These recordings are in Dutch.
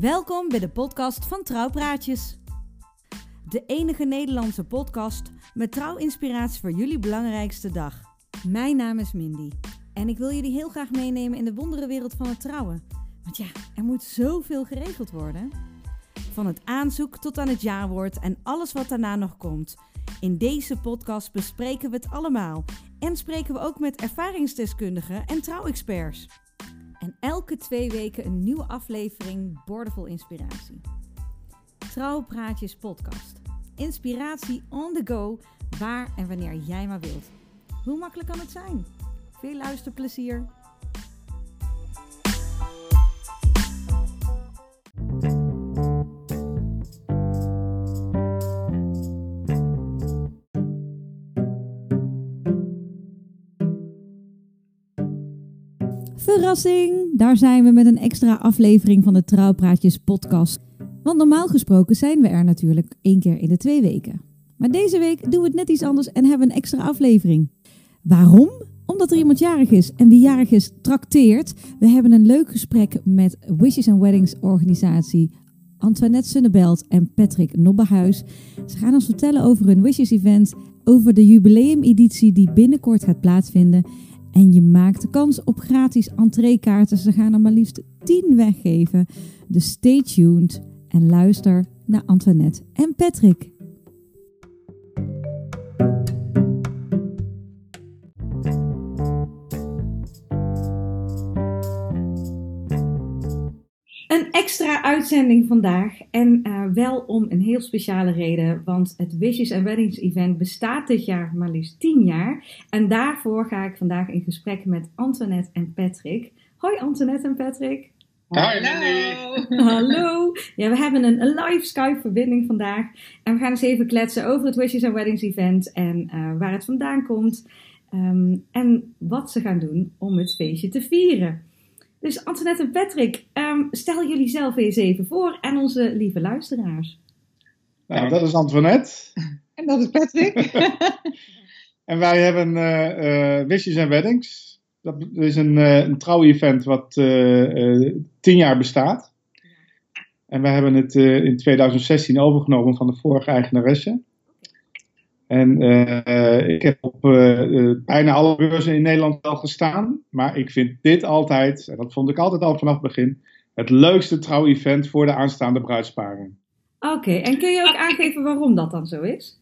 Welkom bij de podcast van Trouwpraatjes. De enige Nederlandse podcast met trouwinspiratie voor jullie belangrijkste dag. Mijn naam is Mindy en ik wil jullie heel graag meenemen in de wonderenwereld van het trouwen. Want ja, er moet zoveel geregeld worden. Van het aanzoek tot aan het jaarwoord en alles wat daarna nog komt. In deze podcast bespreken we het allemaal en spreken we ook met ervaringsdeskundigen en trouwexperts. En elke twee weken een nieuwe aflevering Boordevol Inspiratie. Trouwpraatjes podcast. Inspiratie on the go, waar en wanneer jij maar wilt. Hoe makkelijk kan het zijn? Veel luisterplezier! Daar zijn we met een extra aflevering van de Trouwpraatjes podcast. Want normaal gesproken zijn we er natuurlijk één keer in de twee weken. Maar deze week doen we het net iets anders en hebben een extra aflevering. Waarom? Omdat er iemand jarig is. En wie jarig is, trakteert. We hebben een leuk gesprek met Wishes and Weddings organisatie Antoinette Sunnebelt en Patrick Nobbehuis. Ze gaan ons vertellen over hun Wishes event, over de jubileumeditie die binnenkort gaat plaatsvinden en je maakt de kans op gratis entreekaarten. Ze gaan er maar liefst 10 weggeven. Dus stay tuned en luister naar Antoinette en Patrick. Extra uitzending vandaag en uh, wel om een heel speciale reden, want het Wishes and Weddings event bestaat dit jaar maar liefst 10 jaar. En daarvoor ga ik vandaag in gesprek met Antoinette en Patrick. Hoi Antoinette en Patrick. Hallo. Hallo. Ja, we hebben een, een live Skype verbinding vandaag en we gaan eens even kletsen over het Wishes and Weddings event en uh, waar het vandaan komt um, en wat ze gaan doen om het feestje te vieren. Dus Antoinette en Patrick, um, stel jullie zelf eens even voor en onze lieve luisteraars. Nou, dat is Antoinette. En dat is Patrick. en wij hebben uh, uh, Wishes and Weddings. Dat is een, uh, een trouw-event wat tien jaar bestaat. En wij hebben het in 2016 overgenomen van de vorige eigenaresse. En uh, ik heb op uh, bijna alle beurzen in Nederland wel gestaan. Maar ik vind dit altijd, en dat vond ik altijd al vanaf het begin, het leukste trouw-event voor de aanstaande bruidsparen. Oké, okay, en kun je ook aangeven waarom dat dan zo is?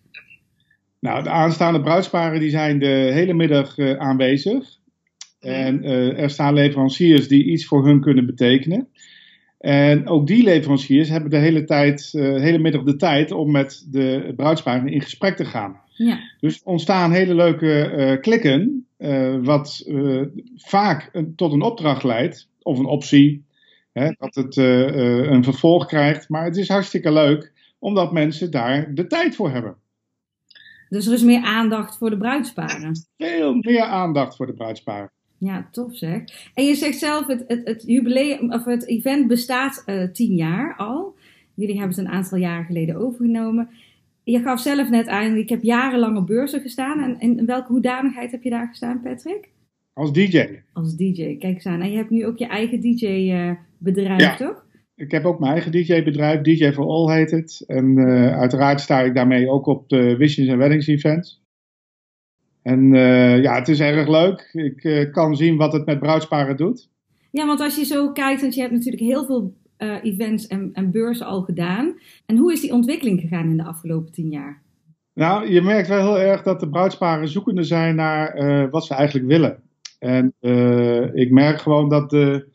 Nou, de aanstaande bruidsparen die zijn de hele middag uh, aanwezig. En er staan leveranciers die iets voor hun kunnen betekenen. En ook die leveranciers hebben de hele, tijd, uh, hele middag de tijd om met de bruidsparen in gesprek te gaan. Ja. Dus ontstaan hele leuke uh, klikken, uh, wat vaak een, tot een opdracht leidt, of een optie, hè, dat het een vervolg krijgt. Maar het is hartstikke leuk, omdat mensen daar de tijd voor hebben. Dus er is meer aandacht voor de bruidsparen? Veel meer aandacht voor de bruidsparen. Ja, tof zeg. En je zegt zelf, het, het, het jubileum, of het event bestaat uh, tien jaar al. Jullie hebben het een aantal jaren geleden overgenomen. Je gaf zelf net aan, ik heb jarenlang op beurzen gestaan. En in welke hoedanigheid heb je daar gestaan, Patrick? Als DJ. Als DJ, kijk eens aan. En je hebt nu ook je eigen DJ-bedrijf, ja. toch? Ik heb ook mijn eigen DJ-bedrijf, DJ for All heet het. En uh, uiteraard sta ik daarmee ook op de Wishes and Weddings events. En uh, ja, het is erg leuk. Ik uh, kan zien wat het met bruidsparen doet. Ja, want als je zo kijkt, want je hebt natuurlijk heel veel uh, events en, en, beurzen al gedaan. En hoe is die ontwikkeling gegaan in de afgelopen tien jaar? Nou, je merkt wel heel erg dat de bruidsparen zoekende zijn naar wat ze eigenlijk willen. En ik merk gewoon dat de,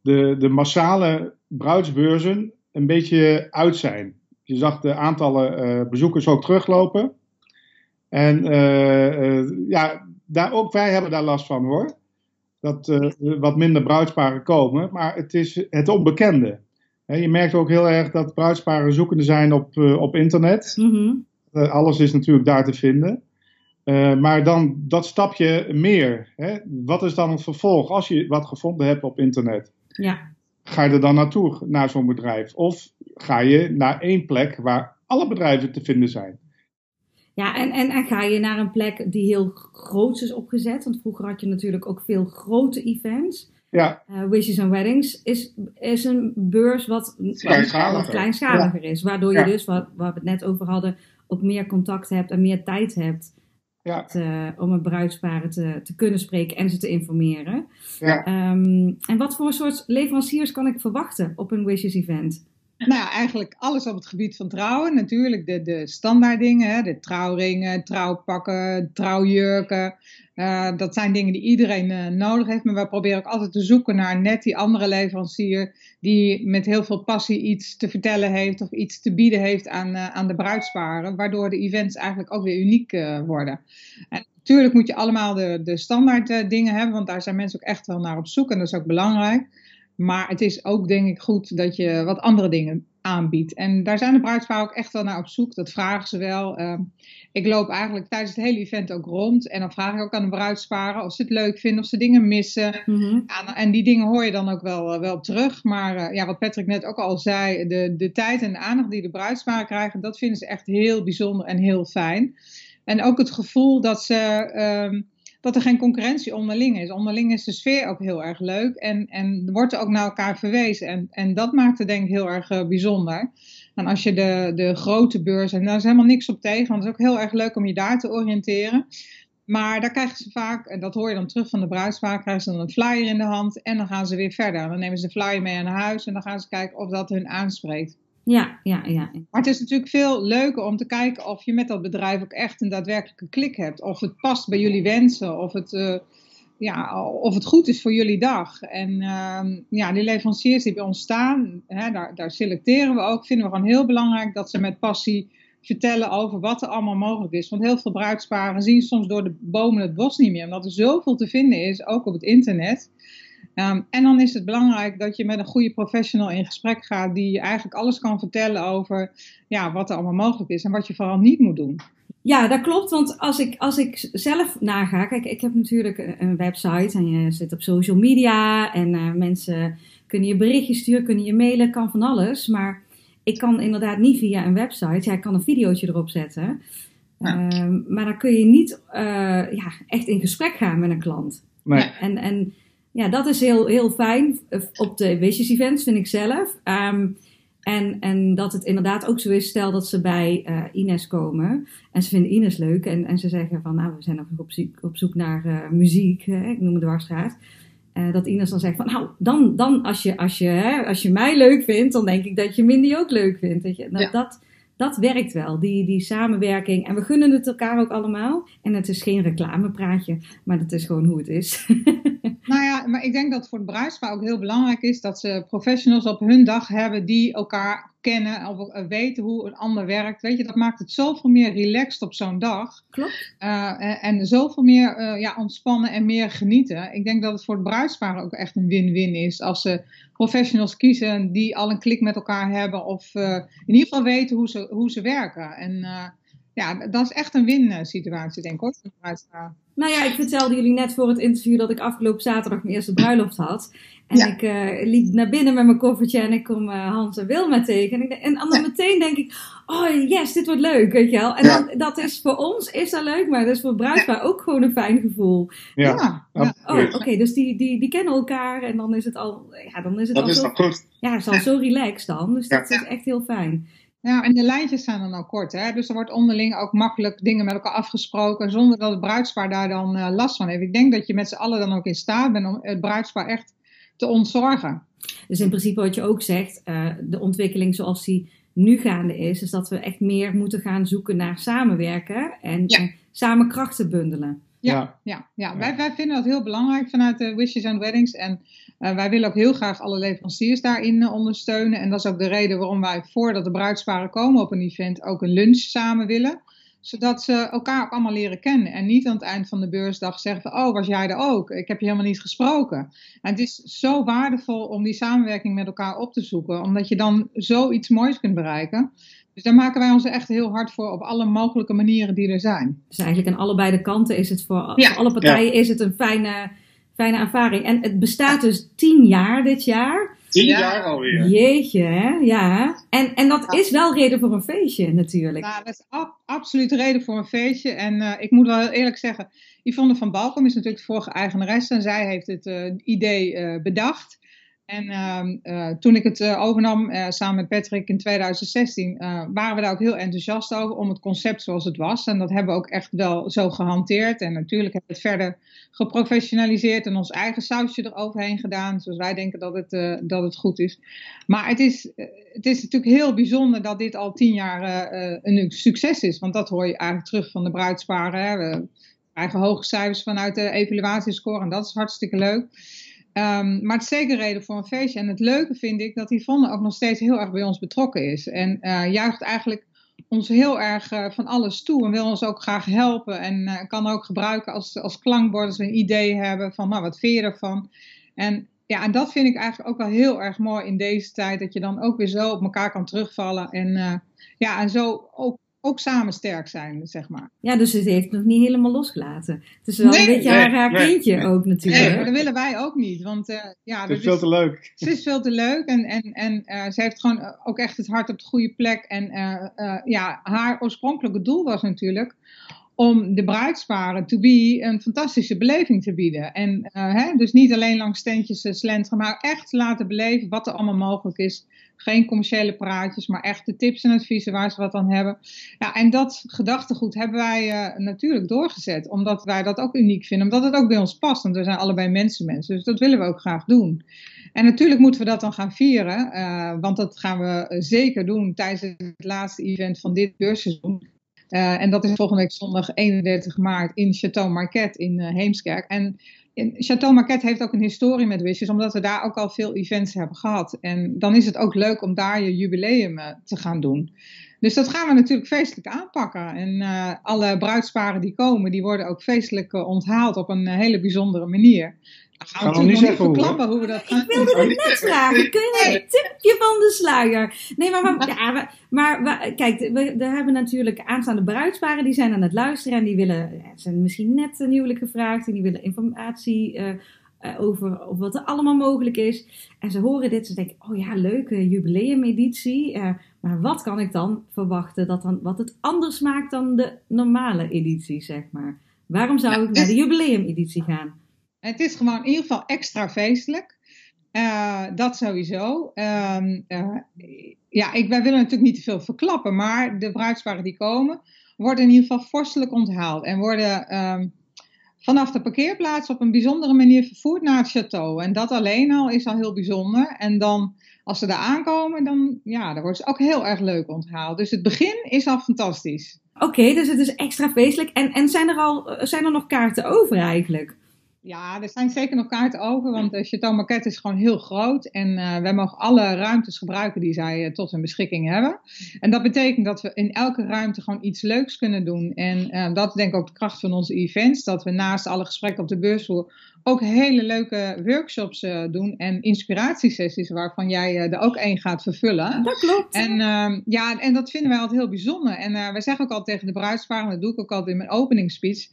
de, de massale bruidsbeurzen een beetje uit zijn. Je zag de aantallen bezoekers ook teruglopen. En uh, uh, ja, daar, ook wij hebben daar last van hoor. Dat uh, wat minder bruidsparen komen. Maar het is het onbekende. He, je merkt ook heel erg dat bruidsparen zoekende zijn op, op internet. Mm -hmm. alles is natuurlijk daar te vinden. maar dan dat stapje meer. Hè? Wat is dan het vervolg als je wat gevonden hebt op internet? Ja. Ga je er dan naartoe, naar zo'n bedrijf? Of ga je naar één plek waar alle bedrijven te vinden zijn? Ja, en, en, en ga je naar een plek die heel groot is opgezet? Want vroeger had je natuurlijk ook veel grote events. Ja, Eh, Wishes and Weddings is, is een beurs wat, Kleinschaliger. wat kleinschaliger is. Waardoor je dus, wat, waar we het net over hadden, ook meer contact hebt en meer tijd hebt ja, te- om met bruidsparen te, te kunnen spreken en ze te informeren. ja. Ehm, en wat voor soort leveranciers kan ik verwachten op een Wishes event? Nou, eigenlijk alles op het gebied van trouwen. Natuurlijk de, de standaard dingen, de trouwringen, trouwpakken, trouwjurken. Eh, dat zijn dingen die iedereen eh, nodig heeft. Maar we proberen ook altijd te zoeken naar net die andere leverancier die met heel veel passie iets te vertellen heeft of iets te bieden heeft aan, eh, aan de bruidsparen. Waardoor de events eigenlijk ook weer uniek worden. En natuurlijk moet je allemaal de, de standaard dingen hebben, want daar zijn mensen ook echt wel naar op zoek en dat is ook belangrijk. Maar het is ook denk ik goed dat je wat andere dingen aanbiedt. En daar zijn de bruidsparen ook echt wel naar op zoek. Dat vragen ze wel. Ehm, ik loop eigenlijk tijdens het hele event ook rond. En dan vraag ik ook aan de bruidsparen of ze het leuk vinden, of ze dingen missen. Mhm. En die dingen hoor je dan ook wel, eh, wel terug. Maar eh, ja, wat Patrick net ook al zei, de, de tijd en de aandacht die de bruidsparen krijgen, dat vinden ze echt heel bijzonder en heel fijn. En ook het gevoel dat, ze, ehm, dat er geen concurrentie onderling is. Onderling is de sfeer ook heel erg leuk en, en wordt er ook naar elkaar verwezen. En, en dat maakt het denk ik heel erg eh, bijzonder. En als je de, de grote beurs, en daar is helemaal niks op tegen, want het is ook heel erg leuk om je daar te oriënteren. Maar daar krijgen ze vaak, en dat hoor je dan terug van de bruidspaar, krijgen ze dan een flyer in de hand en dan gaan ze weer verder. Dan nemen ze de flyer mee naar huis en dan gaan ze kijken of dat hun aanspreekt. Ja, ja, ja. Maar het is natuurlijk veel leuker om te kijken of je met dat bedrijf ook echt een daadwerkelijke klik hebt. Of het past bij jullie wensen, of het, eh, ja, of het goed is voor jullie dag. En ehm, ja, die leveranciers die bij ons staan, hè, daar, daar selecteren we ook. Vinden we gewoon heel belangrijk dat ze met passie vertellen over wat er allemaal mogelijk is. Want heel veel bruidsparen zien soms door de bomen het bos niet meer. Omdat er zoveel te vinden is, ook op het internet. Ehm, en dan is het belangrijk dat je met een goede professional in gesprek gaat, die je eigenlijk alles kan vertellen over ja, wat er allemaal mogelijk is en wat je vooral niet moet doen. Ja, dat klopt. Want als ik, als ik zelf naga, kijk, ik heb natuurlijk een- website en je zit op social media en eh, mensen kunnen je berichtjes sturen, kunnen je mailen, kan van alles. Maar ik kan inderdaad niet via een website. Ja, ik kan een videootje erop zetten. Ja. Ehm, maar dan kun je niet eh, ja, echt in gesprek gaan met een klant. Nee. En, en ja, dat is heel, heel fijn eh, op de Wishes events, vind ik zelf. Ehm, en, en dat het inderdaad ook zo is, stel dat ze bij eh, Ines komen en ze vinden Ines leuk en, en ze zeggen van nou, we zijn nog op zoek, op zoek naar eh, muziek, hè, ik noem het dwarsstraat. Dat Ines dan zegt van nou, dan, dan als, je, als, je, hè, als je mij leuk vindt, dan denk ik dat je Mindy ook leuk vindt. Weet je? Ja. dat, dat werkt wel, die, die samenwerking. En we gunnen het elkaar ook allemaal. En het is geen reclamepraatje, maar dat is gewoon hoe het is. Nou ja, maar ik denk dat voor de bruidspaar ook heel belangrijk is dat ze professionals op hun dag hebben die elkaar kennen of eh, weten hoe een ander werkt. Weet je, dat maakt het zoveel meer relaxed op zo'n dag. Klopt. Eh, en, zoveel meer eh, ja, ontspannen en meer genieten. Ik denk dat het voor het bruidspaar ook echt een win-win is. Als ze professionals kiezen die al een klik met elkaar hebben. Of in ieder geval weten hoe ze, hoe ze werken. En ja, dat is echt een win-situatie, denk ik, hoor. Nou ja, ik vertelde jullie net voor het interview dat ik afgelopen zaterdag mijn eerste bruiloft had. En Ja. ik eh, liep naar binnen met mijn koffertje en ik kom eh, Hans en Wilma tegen. En, ik, en dan Ja. meteen denk ik, oh yes, dit wordt leuk, weet je wel. En Ja. dat is voor ons is dat leuk, maar dat is voor bruidspaar ook gewoon een fijn gevoel. Ja, ja. Oh, oké, dus die, die, die kennen elkaar en dan is het al, ja, dan is het Dat al is zo, goed? ja, het is al zo relaxed dan. Dus Ja. dat is echt heel fijn. Ja, en de lijntjes zijn dan ook kort. Hè? Dus er wordt onderling ook makkelijk dingen met elkaar afgesproken. Zonder dat het bruidspaar daar dan eh, last van heeft. Ik denk dat je met z'n allen dan ook in staat bent om het bruidspaar echt te ontzorgen. Dus in principe wat je ook zegt, eh, de ontwikkeling zoals die nu gaande is, is dat we echt meer moeten gaan zoeken naar samenwerken en Ja. eh, samen krachten bundelen. Ja. Ja. Ja. Wij, wij vinden dat heel belangrijk vanuit de Wishes and Weddings. En eh, wij willen ook heel graag alle leveranciers daarin eh, ondersteunen. En dat is ook de reden waarom wij voordat de bruidsparen komen op een event ook een lunch samen willen. Zodat ze elkaar ook allemaal leren kennen. En niet aan het eind van de beursdag zeggen van, oh, was jij er ook? Ik heb je helemaal niet gesproken. En het is zo waardevol om die samenwerking met elkaar op te zoeken. Omdat je dan zoiets moois kunt bereiken. Dus daar maken wij ons echt heel hard voor op alle mogelijke manieren die er zijn. Dus eigenlijk aan allebei de kanten is het voor, Ja. voor alle partijen is het een fijne, fijne ervaring. En het bestaat dus tien jaar dit jaar. Tien jaar alweer. Jeetje, hè? Ja. En, en dat is wel reden voor een feestje, natuurlijk. Nou, dat is ab absoluut reden voor een feestje. En uh, ik moet wel heel eerlijk zeggen, Yvonne van Balkom is natuurlijk de vorige eigenaresse. En zij heeft het uh, idee uh, bedacht. En uh, toen ik het uh, overnam uh, samen met Patrick in 2016, waren we daar ook heel enthousiast over om het concept zoals het was. En dat hebben we ook echt wel zo gehanteerd. En natuurlijk hebben we het verder geprofessionaliseerd en ons eigen sausje eroverheen gedaan, zoals wij denken dat het, dat het goed is. Maar het is, het is natuurlijk heel bijzonder dat dit al tien jaar een succes is. Want dat hoor je eigenlijk terug van de bruidsparen. Hè. We krijgen hoge cijfers vanuit de evaluatiescore en dat is hartstikke leuk. Um, maar het is zeker reden voor een feestje. En het leuke vind ik dat Yvonne ook nog steeds heel erg bij ons betrokken is. En uh, juicht eigenlijk ons heel erg uh, van alles toe. En wil ons ook graag helpen. En uh, kan ook gebruiken als, als klankbord als we een idee hebben van nou, wat vind je ervan? En ja, en dat vind ik eigenlijk ook wel heel erg mooi in deze tijd. Dat je dan ook weer zo op elkaar kan terugvallen. En ja, en zo ook ook samen sterk zijn, zeg maar. Ja, dus ze heeft nog niet helemaal losgelaten. Het is wel nee, een beetje nee, haar, haar nee, kindje ook natuurlijk. Nee, dat willen wij ook niet. Want uh, ja, het is veel te leuk. Ze is veel te leuk en, en, en uh, ze heeft gewoon ook echt het hart op de goede plek. En uh, ja, haar oorspronkelijke doel was natuurlijk om de bruidsparen to be een fantastische beleving te bieden. En uh, hè, dus niet alleen langs steentjes slenteren, maar echt laten beleven wat er allemaal mogelijk is. Geen commerciële praatjes, maar echt de tips en adviezen waar ze wat aan hebben. Ja, en dat gedachtegoed hebben wij uh, natuurlijk doorgezet, omdat wij dat ook uniek vinden, omdat het ook bij ons past. Want we zijn allebei mensen, mensen, dus dat willen we ook graag doen. En natuurlijk moeten we dat dan gaan vieren, want dat gaan we zeker doen tijdens het laatste event van dit beursseizoen. En dat is volgende week zondag 31 maart in Chateau Marquette in Heemskerk. En Chateau Marquette heeft ook een historie met Wishes, omdat we daar ook al veel events hebben gehad. En dan is het ook leuk om daar je jubileum uh, te gaan doen. Dus dat gaan we natuurlijk feestelijk aanpakken. En alle bruidsparen die komen, die worden ook feestelijk onthaald op een hele bijzondere manier. Ik ga nog niet zeggen hoe, hoe we dat gaan Ik wilde het net vragen. Kun je een tipje van de sluier? Nee, maar, maar, ja, maar, maar kijk, we, we, hebben natuurlijk aanstaande bruidsparen. Die zijn aan het luisteren en die willen, zijn misschien net een huwelijk gevraagd. En die willen informatie uh, uh, over, over wat er allemaal mogelijk is. En ze horen dit, ze denken, oh ja, leuke jubileumeditie. Uh, maar wat kan ik dan verwachten dat dan, wat het anders maakt dan de normale editie, zeg maar? Waarom zou ik naar de jubileumeditie gaan? Het is gewoon in ieder geval extra feestelijk. Uh, dat sowieso. Uh, ja, ik, wij willen natuurlijk niet te veel verklappen, maar de bruidsparen die komen, worden in ieder geval vorstelijk onthaald en worden um, vanaf de parkeerplaats op een bijzondere manier vervoerd naar het château. En dat alleen al is al heel bijzonder. En dan, als ze daar aankomen, dan, ja, dan wordt het ook heel erg leuk onthaald. Dus het begin is al fantastisch. Oké, dus het is extra feestelijk. En, en zijn, er al, zijn er nog kaarten over eigenlijk? Ja, er zijn zeker nog kaarten over, want de Chateau Marquette is gewoon heel groot. En uh, wij mogen alle ruimtes gebruiken die zij uh, tot hun beschikking hebben. En dat betekent dat we in elke ruimte gewoon iets leuks kunnen doen. En uh, dat is denk ik ook de kracht van onze events. Dat we naast alle gesprekken op de beursvloer ook hele leuke workshops doen. En inspiratiesessies waarvan jij er ook één gaat vervullen. Dat klopt. En, ehm, ja, en dat vinden wij altijd heel bijzonder. En wij zeggen ook altijd tegen de bruidsparen, dat doe ik ook altijd in mijn openingsspeech.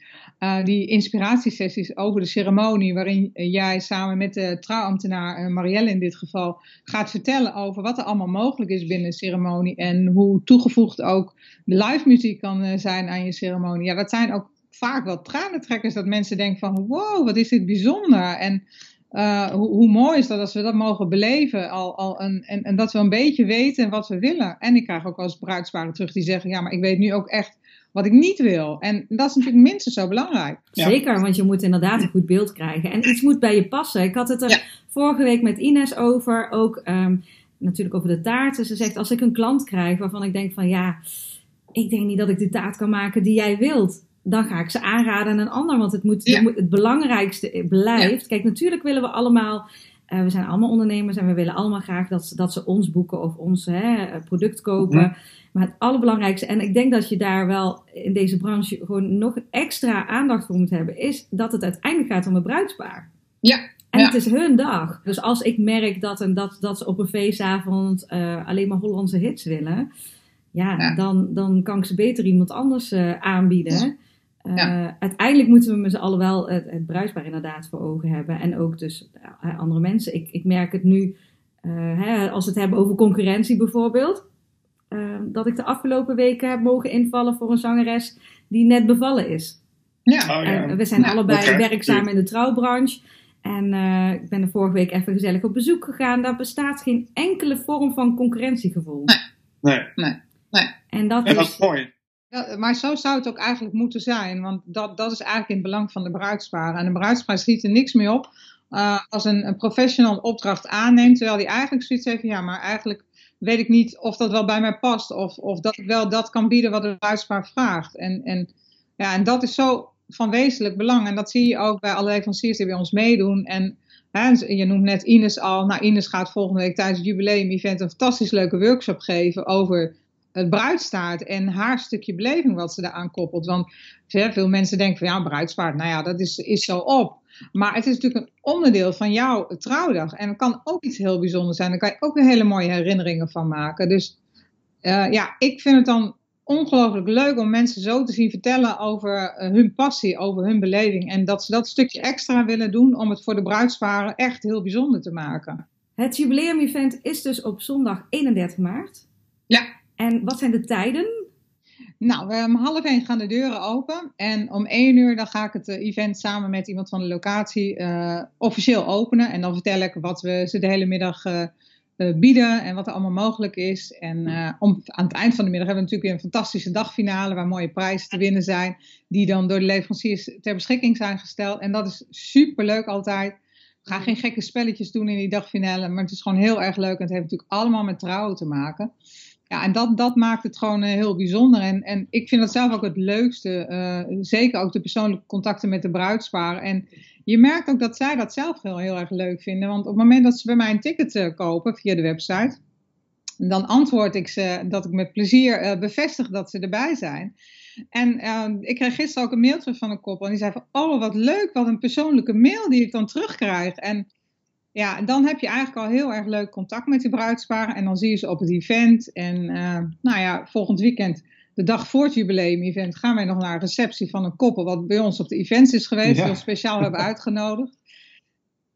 die inspiratiesessies over de ceremonie waarin jij samen met de trouwambtenaar eh, Marielle in dit geval gaat vertellen over wat er allemaal mogelijk is binnen de ceremonie en hoe toegevoegd ook de live muziek kan eh, zijn aan je ceremonie. Ja, dat zijn ook vaak wel tranentrekkers dat mensen denken van wow, wat is dit bijzonder en uh, hoe, hoe, mooi is dat als we dat mogen beleven al, al een, en, en dat we een beetje weten wat we willen. En ik krijg ook wel eens terug die zeggen ja, maar ik weet nu ook echt wat ik niet wil. En dat is natuurlijk minstens zo belangrijk. Zeker, want je moet inderdaad een goed beeld krijgen. En iets moet bij je passen. Ik had het er ja. vorige week met Ines over, ook um, natuurlijk over de taart. Ze zegt, als ik een klant krijg waarvan ik denk van ja, ik denk niet dat ik de taart kan maken die jij wilt. Dan ga ik ze aanraden aan een ander, want het, moet, ja. het, moet, het belangrijkste blijft. Kijk, natuurlijk willen we allemaal uh, we zijn allemaal ondernemers en we willen allemaal graag dat ze, dat ze ons boeken of ons hè, product kopen. Mm. Maar het allerbelangrijkste, en ik denk dat je daar wel in deze branche gewoon nog extra aandacht voor moet hebben, is dat het uiteindelijk gaat om een bruidspaar. Ja. En ja. het is hun dag. Dus als ik merk dat, en dat, dat ze op een feestavond uh, alleen maar Hollandse hits willen, ja, ja, Dan, dan kan ik ze beter iemand anders uh, aanbieden. Uh, ja. Uiteindelijk moeten we met z'n allen wel het, het bruisbaar inderdaad voor ogen hebben. En ook dus uh, andere mensen. Ik, ik merk het nu hè, als we het hebben over concurrentie bijvoorbeeld. dat ik de afgelopen weken heb mogen invallen voor een zangeres die net bevallen is. Ja. Oh, ja. we zijn allebei werkzaam in de trouwbranche. En uh, ik ben er vorige week even gezellig op bezoek gegaan. Daar bestaat geen enkele vorm van concurrentiegevoel. Nee, nee, nee. nee. En dat, is, dat is mooi. Maar zo zou het ook eigenlijk moeten zijn. Want dat, dat is eigenlijk in het belang van de bruidspaar. En de bruidspaar schiet er niks mee op uh, als een, een professional opdracht aanneemt. Terwijl die eigenlijk zoiets heeft ja, maar eigenlijk weet ik niet of dat wel bij mij past. Of, of dat ik wel dat kan bieden wat de bruidspaar vraagt. En, en, ja, en dat is zo van wezenlijk belang. En dat zie je ook bij alle leveranciers die bij ons meedoen. En hè, je noemt net Ines al. Nou, Ines gaat volgende week tijdens het jubileum-event een fantastisch leuke workshop geven over het bruidstaart en haar stukje beleving wat ze daaraan koppelt. Want veel mensen denken van ja, bruidspaard, nou ja, dat is, is zo op. Maar het is natuurlijk een onderdeel van jouw trouwdag. En het kan ook iets heel bijzonders zijn. Daar kan je ook weer hele mooie herinneringen van maken. Dus uh, ja, ik vind het dan ongelooflijk leuk om mensen zo te zien vertellen over uh, hun passie, over hun beleving. En dat ze dat stukje extra willen doen om het voor de bruidsparen echt heel bijzonder te maken. Het jubileum-event is dus op zondag 31 maart. Ja. En wat zijn de tijden? Nou, om half één gaan de deuren open. En om één uur dan ga ik het eh, event samen met iemand van de locatie uh, officieel openen. En dan vertel ik wat we ze de hele middag uh, bieden en wat er allemaal mogelijk is. En om, aan het eind van de middag hebben we natuurlijk weer een fantastische dagfinale waar mooie prijzen te winnen zijn. Die dan door de leveranciers ter beschikking zijn gesteld. En dat is super leuk altijd. We gaan geen gekke spelletjes doen in die dagfinale, maar het is gewoon heel erg leuk. En het heeft natuurlijk allemaal met trouwen te maken. Ja, en dat, dat maakt het gewoon uh, heel bijzonder. En, en ik vind dat zelf ook het leukste. Uh, zeker ook de persoonlijke contacten met de bruidsparen. En je merkt ook dat zij dat zelf heel, heel erg leuk vinden. Want op het moment dat ze bij mij een ticket uh, kopen via de website, dan antwoord ik ze dat ik met plezier bevestig dat ze erbij zijn. En ik kreeg gisteren ook een mail terug van een koppel. En die zei van, oh wat leuk, wat een persoonlijke mail die ik dan terugkrijg. En ja, dan heb je eigenlijk al heel erg leuk contact met die bruidsparen. En dan zie je ze op het event. En uh, nou ja, volgend weekend, de dag voor het jubileum-event, gaan wij nog naar een receptie van een koppel. Wat bij ons op de events is geweest. Ja. Die we speciaal hebben uitgenodigd.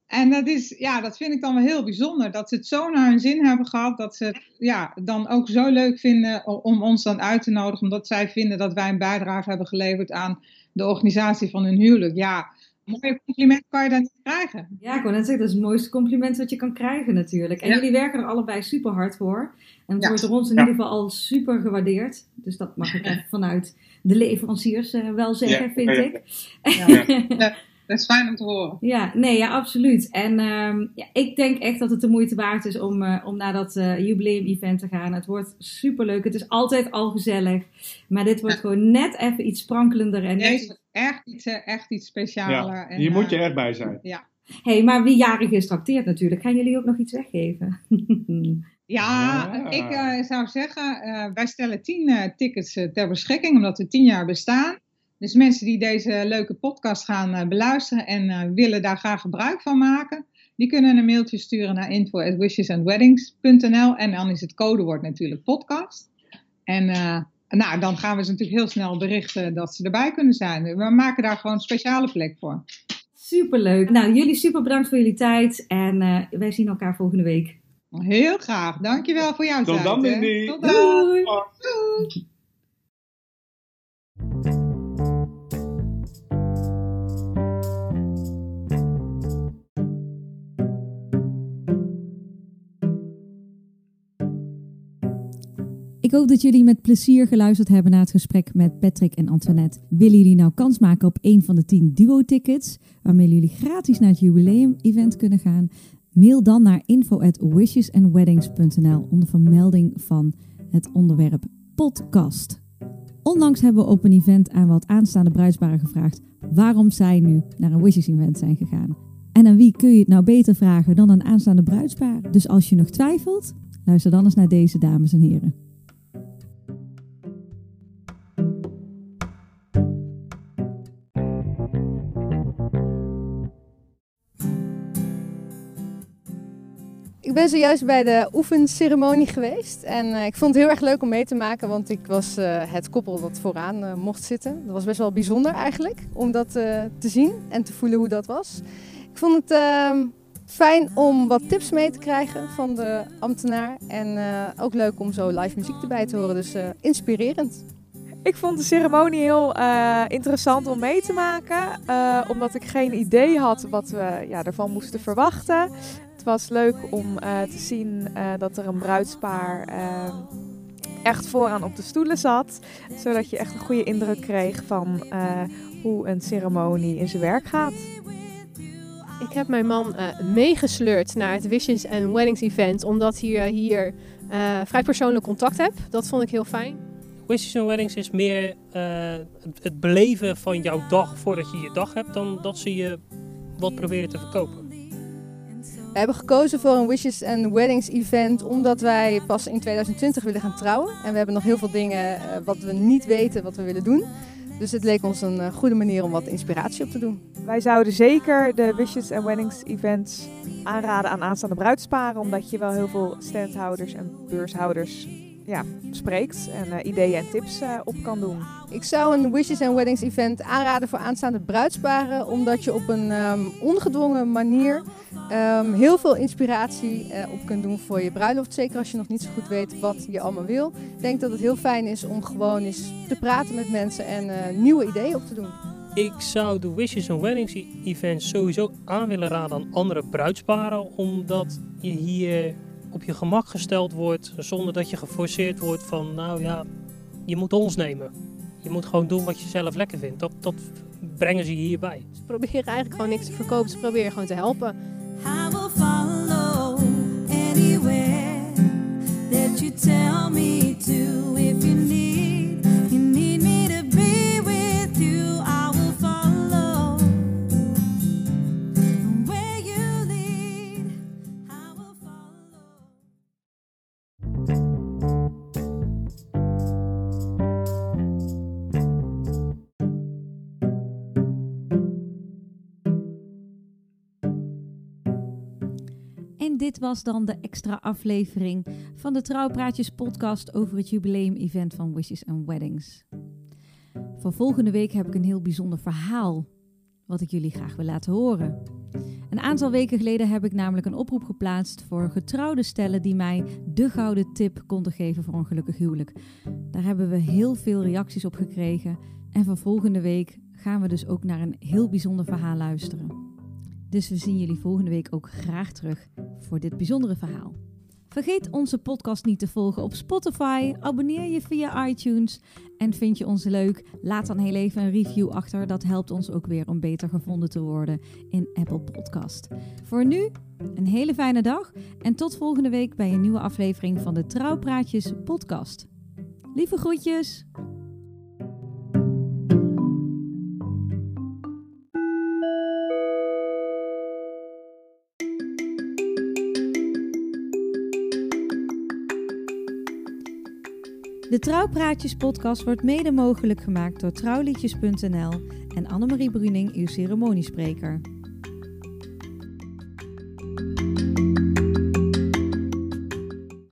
En dat, is, ja, dat vind ik dan wel heel bijzonder. Dat ze het zo naar hun zin hebben gehad. Dat ze het ja, dan ook zo leuk vinden om ons dan uit te nodigen. Omdat zij vinden dat wij een bijdrage hebben geleverd aan de organisatie van hun huwelijk. Ja, mooie compliment kan je dan niet krijgen. Ja, ik wou net zeggen, dat is het mooiste compliment wat je kan krijgen natuurlijk. En jullie werken er allebei super hard voor. En het wordt door ons in ieder geval al super gewaardeerd. Dus dat mag ik even vanuit de leveranciers uh, wel zeggen, vind ik. Ja. Dat is fijn om te horen. Ja, nee, ja, absoluut. En um, ja, ik denk echt dat het de moeite waard is om, uh, om naar dat uh, jubileum-event te gaan. Het wordt superleuk. Het is altijd al gezellig. Maar dit wordt gewoon net even iets sprankelender. En echt iets, eh, echt iets specialer. Ja, en, hier moet je echt bij zijn. Ja. hey, maar wie jarig is trakteert natuurlijk. Gaan jullie ook nog iets weggeven? ja, ik uh, zou zeggen, uh, wij stellen tien tickets ter beschikking, omdat we tien jaar bestaan. Dus mensen die deze leuke podcast gaan beluisteren en willen daar graag gebruik van maken, die kunnen een mailtje sturen naar info@wishesandweddings.nl en dan is het codewoord natuurlijk podcast. En nou, dan gaan we ze natuurlijk heel snel berichten dat ze erbij kunnen zijn. We maken daar gewoon een speciale plek voor. Superleuk. Nou, jullie super bedankt voor jullie tijd. En uh, wij zien elkaar volgende week. Heel graag. Dankjewel voor jouw tijd. Tot dan, Mindy. Tot dan. Doei. Doei. Ik hoop dat jullie met plezier geluisterd hebben naar het gesprek met Patrick en Antoinette. Willen jullie nou kans maken op een van de 10 duo-tickets, waarmee jullie gratis naar het jubileum-event kunnen gaan? Mail dan naar info at onder vermelding van het onderwerp podcast. Onlangs hebben we op een event aan wat aanstaande bruidsparen gevraagd waarom zij nu naar een Wishes-event zijn gegaan. En aan wie kun je het nou beter vragen dan een aanstaande bruidspaar? Dus als je nog twijfelt, luister dan eens naar deze dames en heren. Ben zojuist bij de oefenceremonie geweest. En uh, ik vond het heel erg leuk om mee te maken, want ik was uh, het koppel dat vooraan uh, mocht zitten. Dat was best wel bijzonder eigenlijk, om dat te zien en te voelen hoe dat was. Ik vond het ehm, Fijn om wat tips mee te krijgen van de ambtenaar. En ook leuk om zo live muziek erbij te horen. Dus inspirerend. Ik vond de ceremonie heel interessant om mee te maken. omdat ik geen idee had wat we ja, ervan moesten verwachten. Het was leuk om te zien dat er een bruidspaar echt vooraan op de stoelen zat. Zodat je echt een goede indruk kreeg van hoe een ceremonie in zijn werk gaat. Ik heb mijn man uh, meegesleurd naar het Visions and Weddings event, omdat hij hier uh, vrij persoonlijk contact heb. Dat vond ik heel fijn. Wishes and Weddings is meer uh, het beleven van jouw dag voordat je je dag hebt, dan dat ze je wat proberen te verkopen. We hebben gekozen voor een Wishes and Weddings event omdat wij pas in 2020 willen gaan trouwen. En we hebben nog heel veel dingen wat we niet weten wat we willen doen. Dus het leek ons een goede manier om wat inspiratie op te doen. Wij zouden zeker de Wishes and Weddings events aanraden aan aanstaande bruidsparen, omdat je wel heel veel standhouders en beurshouders ja, spreekt en uh, ideeën en tips uh, op kan doen. Ik zou een Wishes and Weddings event aanraden voor aanstaande bruidsparen, omdat je op een um, ongedwongen manier um, heel veel inspiratie uh, op kunt doen voor je bruiloft. Zeker als je nog niet zo goed weet wat je allemaal wil. Ik denk dat het heel fijn is om gewoon eens te praten met mensen en nieuwe ideeën op te doen. Ik zou de Wishes and Weddings event sowieso aan willen raden aan andere bruidsparen, omdat je hier op je gemak gesteld wordt zonder dat je geforceerd wordt van nou ja, je moet ons nemen. Je moet gewoon doen wat je zelf lekker vindt. Dat, dat brengen ze hierbij. Ze proberen eigenlijk gewoon niks te verkopen, ze proberen gewoon te helpen. I will follow anywhere that you tell me dit was dan de extra aflevering van de Trouwpraatjes podcast over het jubileum-event van Wishes and Weddings. Voor volgende week heb ik een heel bijzonder verhaal wat ik jullie graag wil laten horen. Een aantal weken geleden heb ik namelijk een oproep geplaatst voor getrouwde stellen die mij de gouden tip konden geven voor een gelukkig huwelijk. Daar hebben we heel veel reacties op gekregen en voor volgende week gaan we dus ook naar een heel bijzonder verhaal luisteren. Dus we zien jullie volgende week ook graag terug voor dit bijzondere verhaal. Vergeet onze podcast niet te volgen op Spotify. Abonneer je via iTunes. En vind je ons leuk? Laat dan heel even een review achter. Dat helpt ons ook weer om beter gevonden te worden in Apple Podcast. Voor nu een hele fijne dag. En tot volgende week bij een nieuwe aflevering van de Trouwpraatjes podcast. Lieve groetjes! De Trouwpraatjes podcast wordt mede mogelijk gemaakt door trouwliedjes.nl en Annemarie Bruning, uw ceremoniespreker.